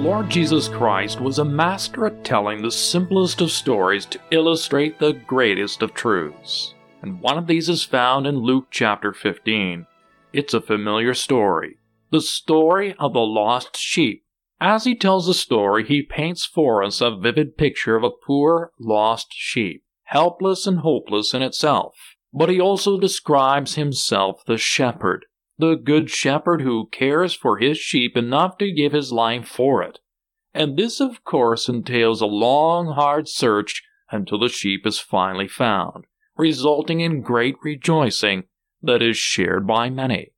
Lord Jesus Christ was a master at telling the simplest of stories to illustrate the greatest of truths. And one of these is found in Luke chapter 15. It's a familiar story. The story of the lost sheep. As he tells the story, he paints for us a vivid picture of a poor, lost sheep, helpless and hopeless in itself. But he also describes himself the shepherd, the good shepherd who cares for his sheep enough to give his life for it. And this, of course, entails a long, hard search until the sheep is finally found, resulting in great rejoicing that is shared by many.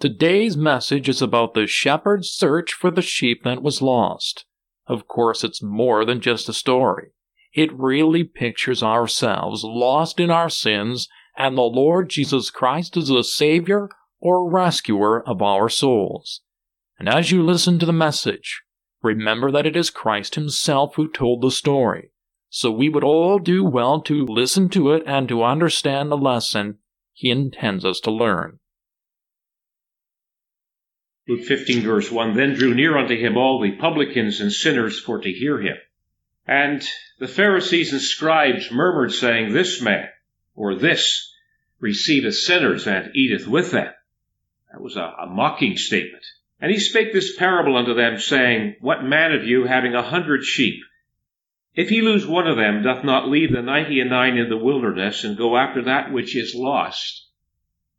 Today's message is about the shepherd's search for the sheep that was lost. Of course, it's more than just a story. It really pictures ourselves lost in our sins, and the Lord Jesus Christ is the Savior or rescuer of our souls. And as you listen to the message, remember that it is Christ Himself who told the story. So we would all do well to listen to it and to understand the lesson He intends us to learn. Luke 15, verse 1 Then drew near unto him all the publicans and sinners for to hear him. And the Pharisees and scribes murmured, saying, This man, or this, receiveth sinners and eateth with them. That was a, a mocking statement. And he spake this parable unto them, saying, What man of you, having a hundred sheep, if he lose one of them, doth not leave the ninety and nine in the wilderness, and go after that which is lost,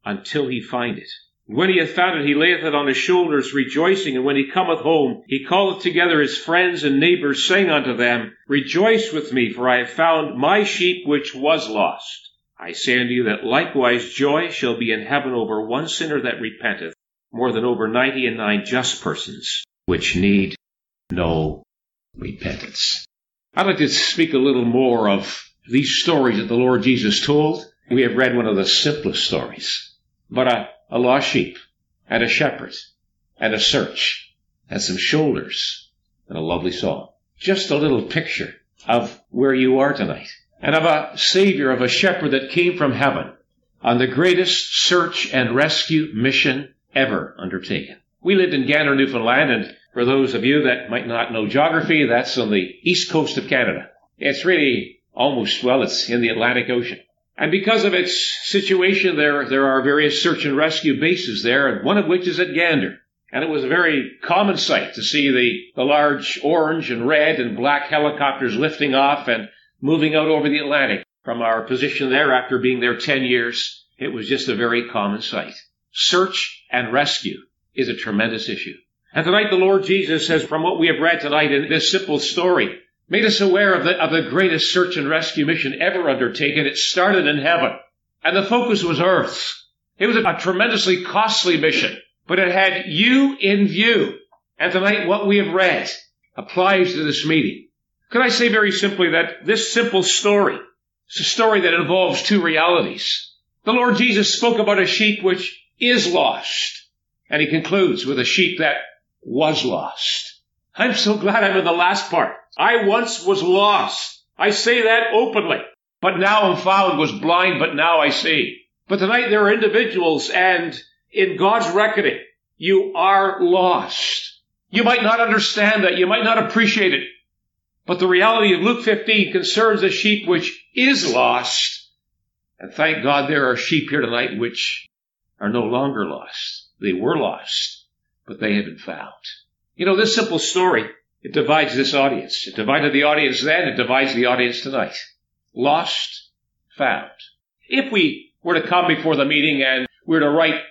until he find it? And when he hath found it, he layeth it on his shoulders, rejoicing. And when he cometh home, he calleth together his friends and neighbors, saying unto them, Rejoice with me, for I have found my sheep which was lost. I say unto you that likewise joy shall be in heaven over one sinner that repenteth, more than over ninety and nine just persons, which need no repentance. I'd like to speak a little more of these stories that the Lord Jesus told. We have read one of the simplest stories, but a, a lost sheep, and a shepherd, and a search, and some shoulders, and a lovely song. Just a little picture of where you are tonight and of a Savior, of a shepherd that came from heaven on the greatest search and rescue mission ever undertaken. We lived in Gander, Newfoundland, and for those of you that might not know geography, that's on the east coast of Canada. It's really almost, well, it's in the Atlantic Ocean. And because of its situation, there, there are various search and rescue bases there, and one of which is at Gander. And it was a very common sight to see the, the large orange and red and black helicopters lifting off and moving out over the Atlantic from our position there after being there 10 years. It was just a very common sight. Search and rescue is a tremendous issue. And tonight the Lord Jesus says, from what we have read tonight in this simple story, made us aware of the, of the greatest search and rescue mission ever undertaken. It started in heaven. And the focus was earth. It was a tremendously costly mission, but it had you in view. And tonight what we have read applies to this meeting. Could I say very simply that this simple story is a story that involves two realities. The Lord Jesus spoke about a sheep which is lost, and he concludes with a sheep that was lost. I'm so glad I'm in the last part. I once was lost. I say that openly. But now I'm found, was blind, but now I see. But tonight there are individuals and in God's reckoning, you are lost. You might not understand that. You might not appreciate it. But the reality of Luke 15 concerns a sheep which is lost. And thank God there are sheep here tonight which are no longer lost. They were lost, but they have been found. You know, this simple story, it divides this audience. It divided the audience then, it divides the audience tonight. Lost, found. If we were to come before the meeting and we were to write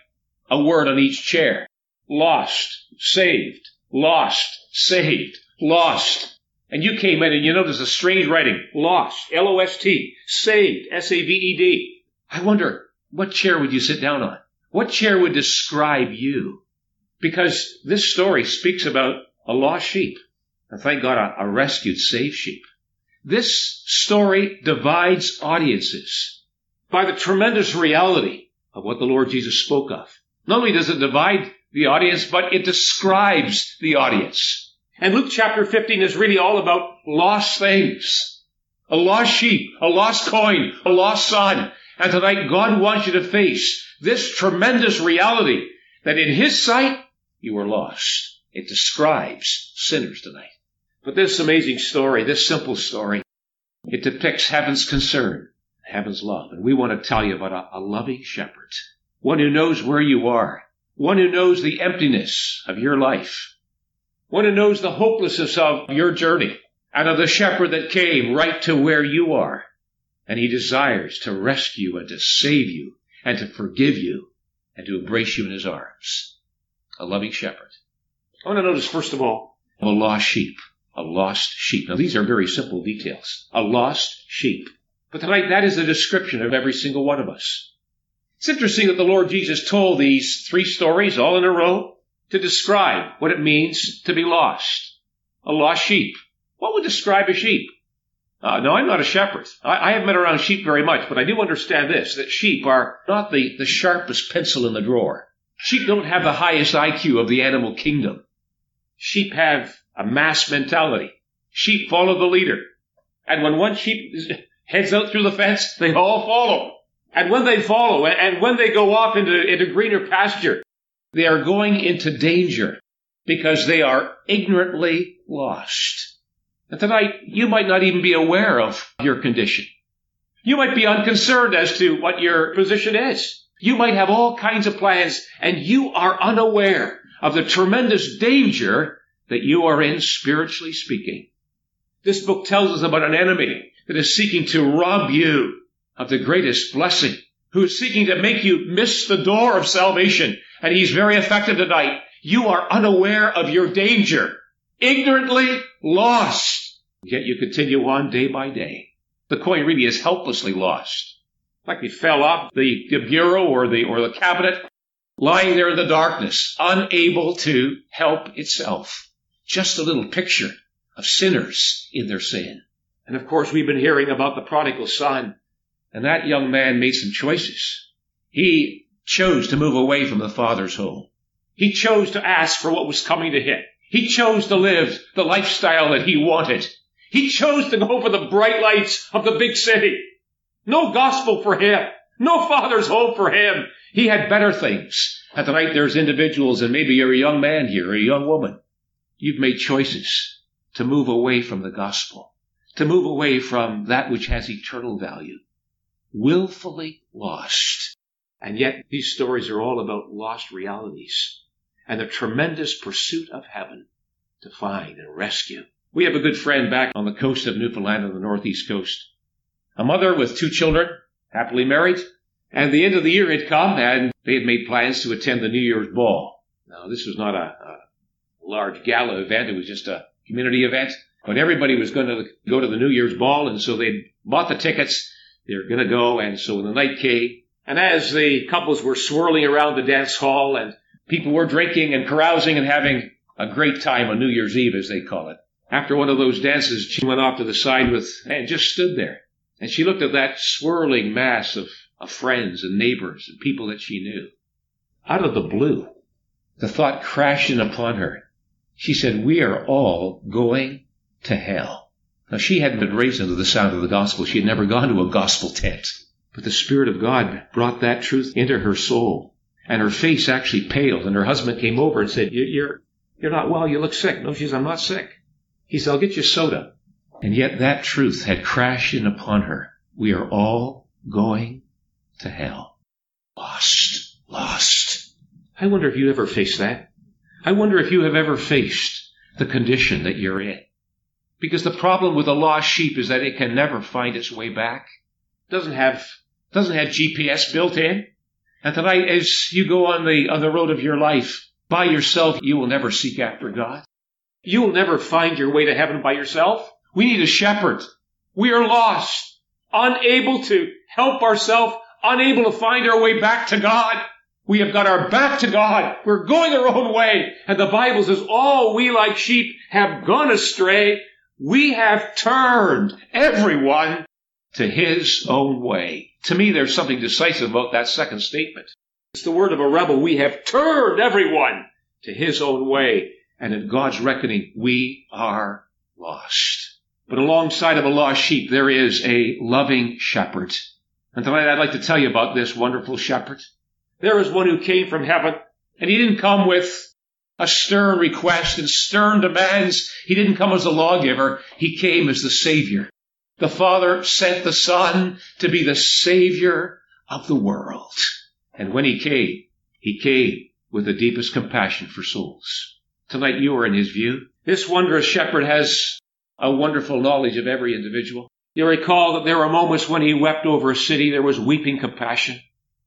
a word on each chair, lost, saved, lost, saved, lost, and you came in and you noticed a strange writing, lost, L-O-S-T, saved, S-A-V-E-D. I wonder, what chair would you sit down on? What chair would describe you? Because this story speaks about a lost sheep. And thank God, a, a rescued, saved sheep. This story divides audiences by the tremendous reality of what the Lord Jesus spoke of. Not only does it divide the audience, but it describes the audience. And Luke chapter 15 is really all about lost things. A lost sheep, a lost coin, a lost son. And tonight God wants you to face this tremendous reality that in His sight you are lost. It describes sinners tonight. But this amazing story, this simple story, it depicts heaven's concern, heaven's love. And we want to tell you about a, a loving shepherd, one who knows where you are, one who knows the emptiness of your life, one who knows the hopelessness of your journey, and of the shepherd that came right to where you are. And he desires to rescue and to save you and to forgive you and to embrace you in his arms. A loving shepherd. I want to notice, first of all, a lost sheep. A lost sheep. Now, these are very simple details. A lost sheep. But tonight, that is the description of every single one of us. It's interesting that the Lord Jesus told these three stories all in a row to describe what it means to be lost. A lost sheep. What would describe a sheep? Uh, no, I'm not a shepherd. I, I haven't been around sheep very much, but I do understand this, that sheep are not the, the sharpest pencil in the drawer. Sheep don't have the highest IQ of the animal kingdom. Sheep have a mass mentality. Sheep follow the leader. And when one sheep heads out through the fence, they all follow. And when they follow and when they go off into, into greener pasture, they are going into danger because they are ignorantly lost. And tonight, you might not even be aware of your condition. You might be unconcerned as to what your position is. You might have all kinds of plans and you are unaware of the tremendous danger that you are in spiritually speaking. This book tells us about an enemy that is seeking to rob you of the greatest blessing, who is seeking to make you miss the door of salvation. And he's very effective tonight. You are unaware of your danger, ignorantly lost. Yet you continue on day by day. The coin really is helplessly lost. Like it fell off the, the bureau or the, or the cabinet, lying there in the darkness, unable to help itself. Just a little picture of sinners in their sin. And of course, we've been hearing about the prodigal son and that young man made some choices. He chose to move away from the father's home. He chose to ask for what was coming to him. He chose to live the lifestyle that he wanted. He chose to go for the bright lights of the big city. No gospel for him. No father's home for him. He had better things. And tonight there's individuals, and maybe you're a young man here, or a young woman. You've made choices to move away from the gospel, to move away from that which has eternal value willfully lost. And yet these stories are all about lost realities and the tremendous pursuit of heaven to find and rescue. We have a good friend back on the coast of Newfoundland on the northeast coast. A mother with two children, happily married, and the end of the year had come and they had made plans to attend the New Year's ball. Now this was not a, a large gala event, it was just a community event, but everybody was going to go to the New Year's ball and so they bought the tickets they're going to go. And so the night came, and as the couples were swirling around the dance hall and people were drinking and carousing and having a great time on New Year's Eve, as they call it. After one of those dances, she went off to the side with, and just stood there. And she looked at that swirling mass of, of friends and neighbors and people that she knew. Out of the blue, the thought crashed in upon her. She said, we are all going to hell. Now, she hadn't been raised under the sound of the gospel. She had never gone to a gospel tent. But the Spirit of God brought that truth into her soul. And her face actually paled. And her husband came over and said, You're, you're not well. You look sick. No, she says, I'm not sick. He said, I'll get you soda. And yet that truth had crashed in upon her. We are all going to hell. Lost. Lost. I wonder if you ever faced that. I wonder if you have ever faced the condition that you're in. Because the problem with a lost sheep is that it can never find its way back. Doesn't have, doesn't have GPS built in. And tonight, as you go on the, on the road of your life, by yourself, you will never seek after God. You will never find your way to heaven by yourself. We need a shepherd. We are lost, unable to help ourselves, unable to find our way back to God. We have got our back to God. We're going our own way. And the Bible says, all we like sheep have gone astray. We have turned everyone to his own way. To me, there's something decisive about that second statement. It's the word of a rebel. We have turned everyone to his own way. And in God's reckoning, we are lost. But alongside of a lost sheep, there is a loving shepherd. And tonight I'd like to tell you about this wonderful shepherd. There is one who came from heaven, and he didn't come with a stern request and stern demands. He didn't come as a lawgiver. He came as the Savior. The Father sent the Son to be the Savior of the world. And when He came, He came with the deepest compassion for souls. Tonight you are in His view. This wondrous shepherd has a wonderful knowledge of every individual. You recall that there were moments when He wept over a city. There was weeping compassion.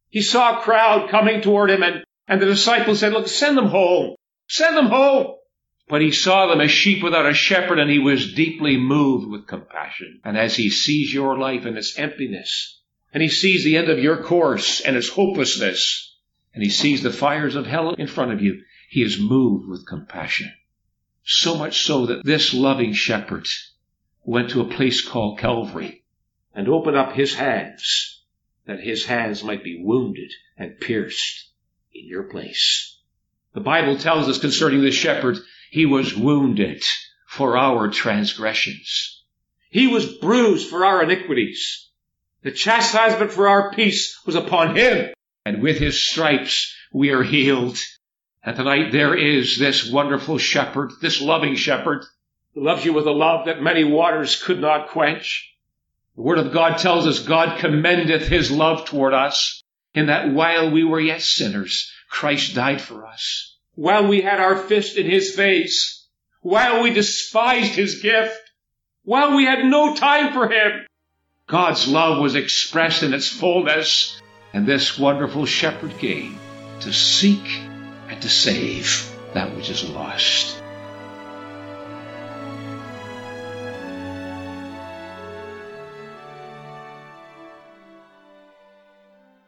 He saw a crowd coming toward him and, and the disciples said, look, send them home. Send them home. But he saw them as sheep without a shepherd and he was deeply moved with compassion. And as he sees your life and its emptiness, and he sees the end of your course and its hopelessness, and he sees the fires of hell in front of you, he is moved with compassion. So much so that this loving shepherd went to a place called Calvary and opened up his hands that his hands might be wounded and pierced in your place. The Bible tells us concerning the shepherd, he was wounded for our transgressions. He was bruised for our iniquities. The chastisement for our peace was upon him. And with his stripes we are healed. And tonight there is this wonderful shepherd, this loving shepherd, who loves you with a love that many waters could not quench. The Word of God tells us God commendeth His love toward us in that while we were yet sinners, Christ died for us. While we had our fist in His face, while we despised His gift, while we had no time for Him, God's love was expressed in its fullness, and this wonderful shepherd came to seek and to save that which is lost.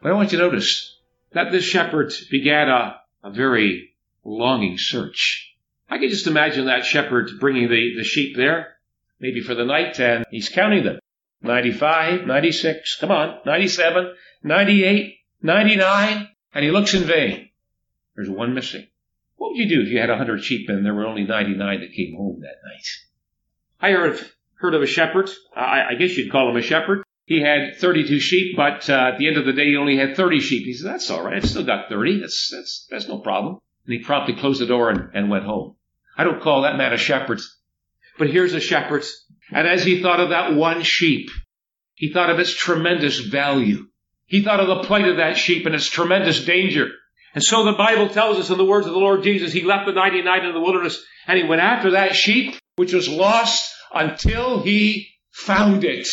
But I want you to notice that this shepherd began a, a very longing search. I can just imagine that shepherd bringing the, the sheep there, maybe for the night, and he's counting them. 95, 96, come on, 97, 98, 99, and he looks in vain. There's one missing. What would you do if you had 100 sheep and there were only 99 that came home that night? I heard, heard of a shepherd. I, I guess you'd call him a shepherd he had 32 sheep, but uh, at the end of the day, he only had 30 sheep. He said, that's all right. I've still got 30. That's, that's, that's no problem. And he promptly closed the door and, and went home. I don't call that man a shepherd. But here's a shepherd. And as he thought of that one sheep, he thought of its tremendous value. He thought of the plight of that sheep and its tremendous danger. And so the Bible tells us in the words of the Lord Jesus, he left the 99 in the wilderness and he went after that sheep, which was lost until he found it.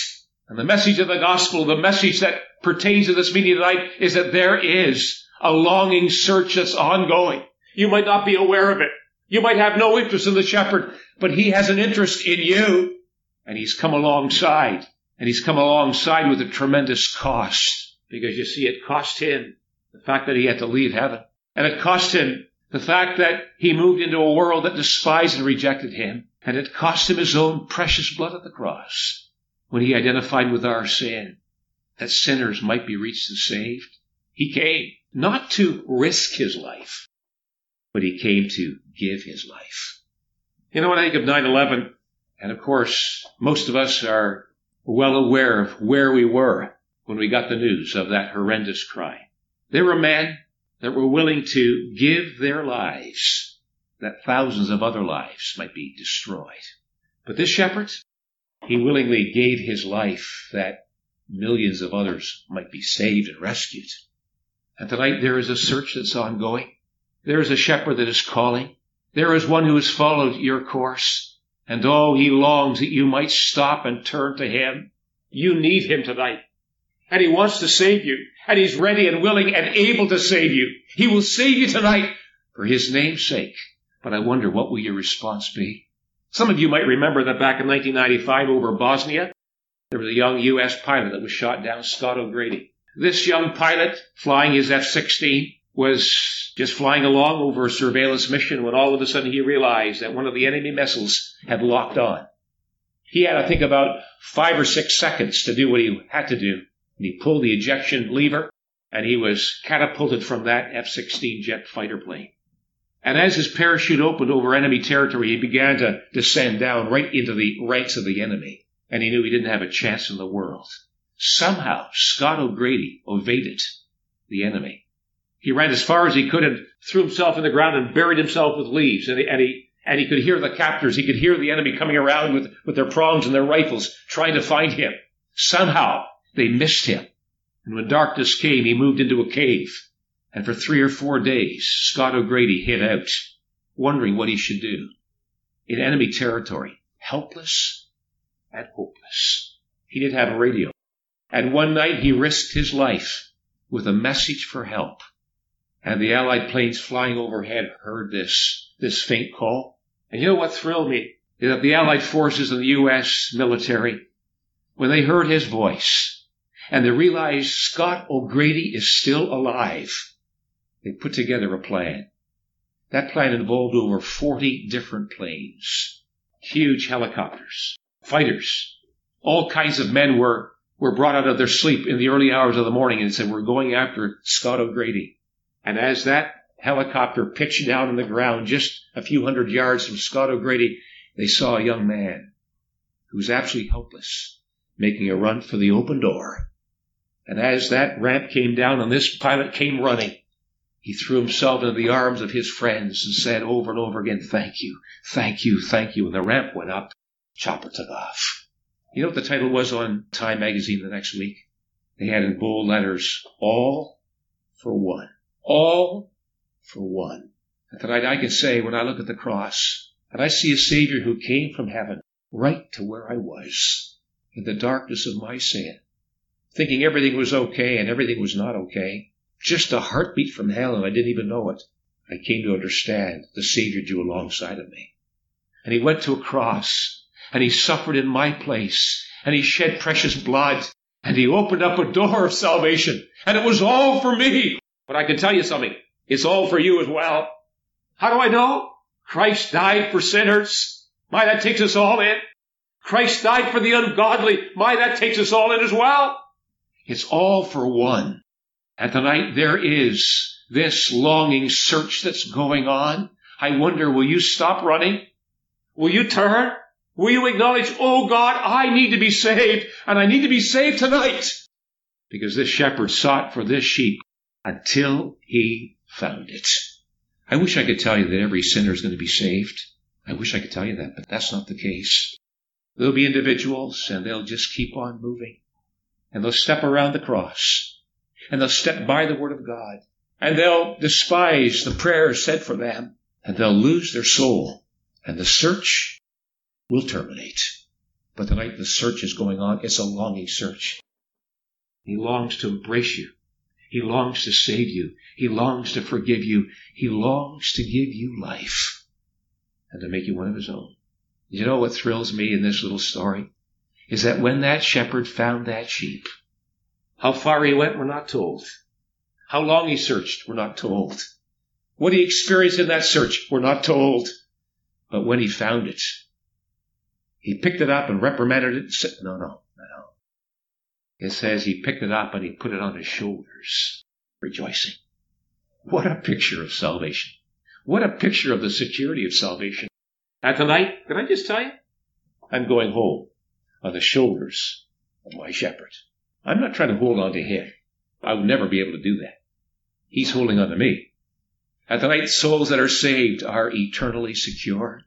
And the message of the gospel, the message that pertains to this meeting tonight is that there is a longing search that's ongoing. You might not be aware of it. You might have no interest in the shepherd, but he has an interest in you. And he's come alongside. And he's come alongside with a tremendous cost. Because you see, it cost him the fact that he had to leave heaven. And it cost him the fact that he moved into a world that despised and rejected him. And it cost him his own precious blood at the cross when he identified with our sin, that sinners might be reached and saved. He came not to risk his life, but he came to give his life. You know, when I think of 9-11, and of course, most of us are well aware of where we were when we got the news of that horrendous crime. There were men that were willing to give their lives that thousands of other lives might be destroyed. But this shepherd, he willingly gave his life that millions of others might be saved and rescued. And tonight there is a search that's ongoing. There is a shepherd that is calling. There is one who has followed your course. And oh, he longs that you might stop and turn to him. You need him tonight. And he wants to save you. And he's ready and willing and able to save you. He will save you tonight for his name's sake. But I wonder what will your response be? Some of you might remember that back in 1995 over Bosnia, there was a young U.S. pilot that was shot down, Scott O'Grady. this young pilot flying his F-16 was just flying along over a surveillance mission when all of a sudden he realized that one of the enemy missiles had locked on. He had, I think, about five or six seconds to do what he had to do. And he pulled the ejection lever and he was catapulted from that F-16 jet fighter plane. And as his parachute opened over enemy territory, he began to descend down right into the ranks of the enemy. And he knew he didn't have a chance in the world. Somehow, Scott O'Grady evaded the enemy. He ran as far as he could and threw himself in the ground and buried himself with leaves. And he, and he, and he could hear the captors. He could hear the enemy coming around with, with their prongs and their rifles trying to find him. Somehow, they missed him. And when darkness came, he moved into a cave. And for three or four days, Scott O'Grady hid out, wondering what he should do. In enemy territory, helpless and hopeless. He didn't have a radio. And one night he risked his life with a message for help. And the Allied planes flying overhead heard this, this faint call. And you know what thrilled me? Is that the Allied forces and the U.S. military, when they heard his voice, and they realized Scott O'Grady is still alive, they put together a plan. That plan involved over 40 different planes, huge helicopters, fighters. All kinds of men were, were brought out of their sleep in the early hours of the morning and said, we're going after Scott O'Grady. And as that helicopter pitched down on the ground just a few hundred yards from Scott O'Grady, they saw a young man who was absolutely helpless, making a run for the open door. And as that ramp came down and this pilot came running, he threw himself into the arms of his friends and said over and over again, thank you, thank you, thank you. And the ramp went up. Chopper took off. You know what the title was on Time magazine the next week? They had in bold letters, all for one. All for one. And tonight I can say when I look at the cross and I see a Savior who came from heaven right to where I was in the darkness of my sin, thinking everything was okay and everything was not okay just a heartbeat from hell and I didn't even know it. I came to understand the Savior drew alongside of me. And he went to a cross and he suffered in my place and he shed precious blood and he opened up a door of salvation and it was all for me. But I can tell you something. It's all for you as well. How do I know? Christ died for sinners. My, that takes us all in. Christ died for the ungodly. My, that takes us all in as well. It's all for one. And tonight there is this longing search that's going on. I wonder, will you stop running? Will you turn? Will you acknowledge, oh God, I need to be saved and I need to be saved tonight? Because this shepherd sought for this sheep until he found it. I wish I could tell you that every sinner is going to be saved. I wish I could tell you that, but that's not the case. There'll be individuals and they'll just keep on moving and they'll step around the cross and they'll step by the word of God and they'll despise the prayers said for them and they'll lose their soul and the search will terminate. But tonight the search is going on. It's a longing search. He longs to embrace you. He longs to save you. He longs to forgive you. He longs to give you life and to make you one of his own. You know what thrills me in this little story? Is that when that shepherd found that sheep, how far he went, we're not told. How long he searched, we're not told. What he experienced in that search, we're not told. But when he found it, he picked it up and reprimanded it and said, no, no, no. It says he picked it up and he put it on his shoulders, rejoicing. What a picture of salvation. What a picture of the security of salvation. And tonight, can I just tell you? I'm going home on the shoulders of my shepherd. I'm not trying to hold on to him. I would never be able to do that. He's holding on to me. And night, souls that are saved are eternally secure.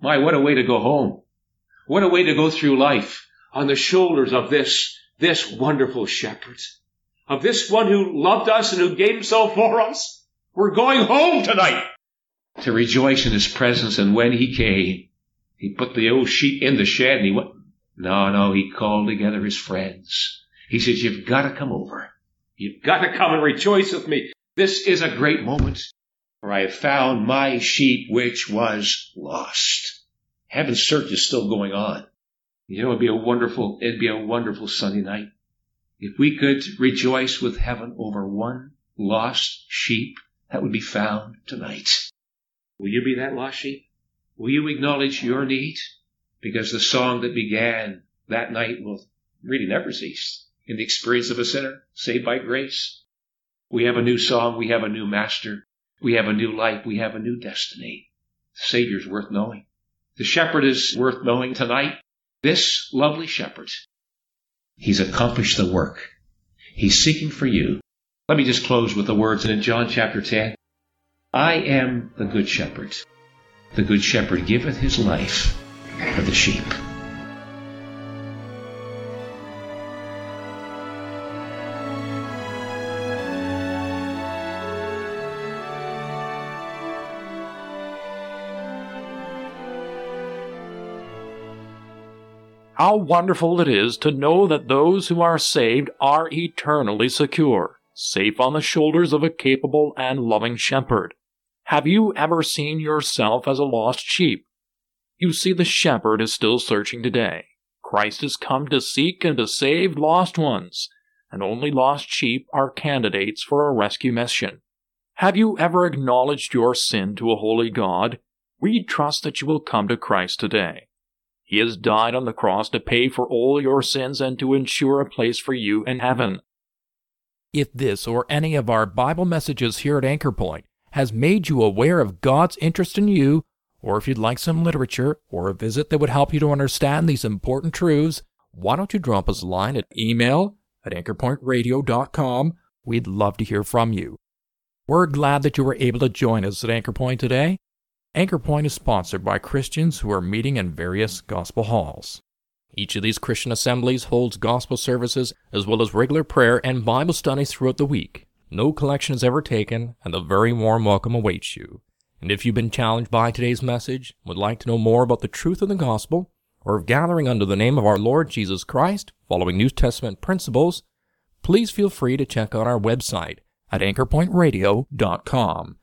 My, what a way to go home. What a way to go through life on the shoulders of this, this wonderful shepherd. Of this one who loved us and who gave himself for us. We're going home tonight to rejoice in his presence. And when he came, he put the old sheep in the shed and he went, no, no, he called together his friends he says, you've got to come over. You've got to come and rejoice with me. This is a great moment for I have found my sheep which was lost. Heaven's search is still going on. You know, it'd be a wonderful, it'd be a wonderful Sunday night If we could rejoice with heaven over one lost sheep that would be found tonight. Will you be that lost sheep? Will you acknowledge your need? Because the song that began that night will really never cease in the experience of a sinner saved by grace. We have a new song. We have a new master. We have a new life. We have a new destiny. The Savior's worth knowing. The shepherd is worth knowing tonight. This lovely shepherd. He's accomplished the work. He's seeking for you. Let me just close with the words in John chapter 10. I am the good shepherd. The good shepherd giveth his life for the sheep. How wonderful it is to know that those who are saved are eternally secure, safe on the shoulders of a capable and loving shepherd. Have you ever seen yourself as a lost sheep? You see, the shepherd is still searching today. Christ has come to seek and to save lost ones, and only lost sheep are candidates for a rescue mission. Have you ever acknowledged your sin to a holy God? We trust that you will come to Christ today. He has died on the cross to pay for all your sins and to ensure a place for you in heaven. If this or any of our Bible messages here at Anchor Point has made you aware of God's interest in you, or if you'd like some literature or a visit that would help you to understand these important truths, why don't you drop us a line at email at anchorpointradio.com? We'd love to hear from you. We're glad that you were able to join us at Anchor Point today. Anchor Point is sponsored by Christians who are meeting in various gospel halls. Each of these Christian assemblies holds gospel services as well as regular prayer and Bible studies throughout the week. No collection is ever taken, and a very warm welcome awaits you. And if you've been challenged by today's message, would like to know more about the truth of the gospel, or of gathering under the name of our Lord Jesus Christ, following New Testament principles, please feel free to check out our website at anchorpointradio.com.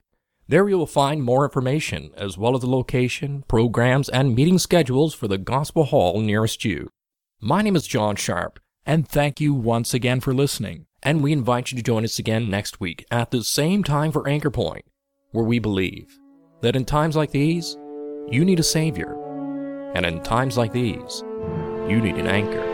There you will find more information, as well as the location, programs, and meeting schedules for the Gospel Hall nearest you. My name is John Sharp, and thank you once again for listening. And we invite you to join us again next week at the same time for Anchor Point, where we believe that in times like these, you need a Savior, and in times like these, you need an anchor.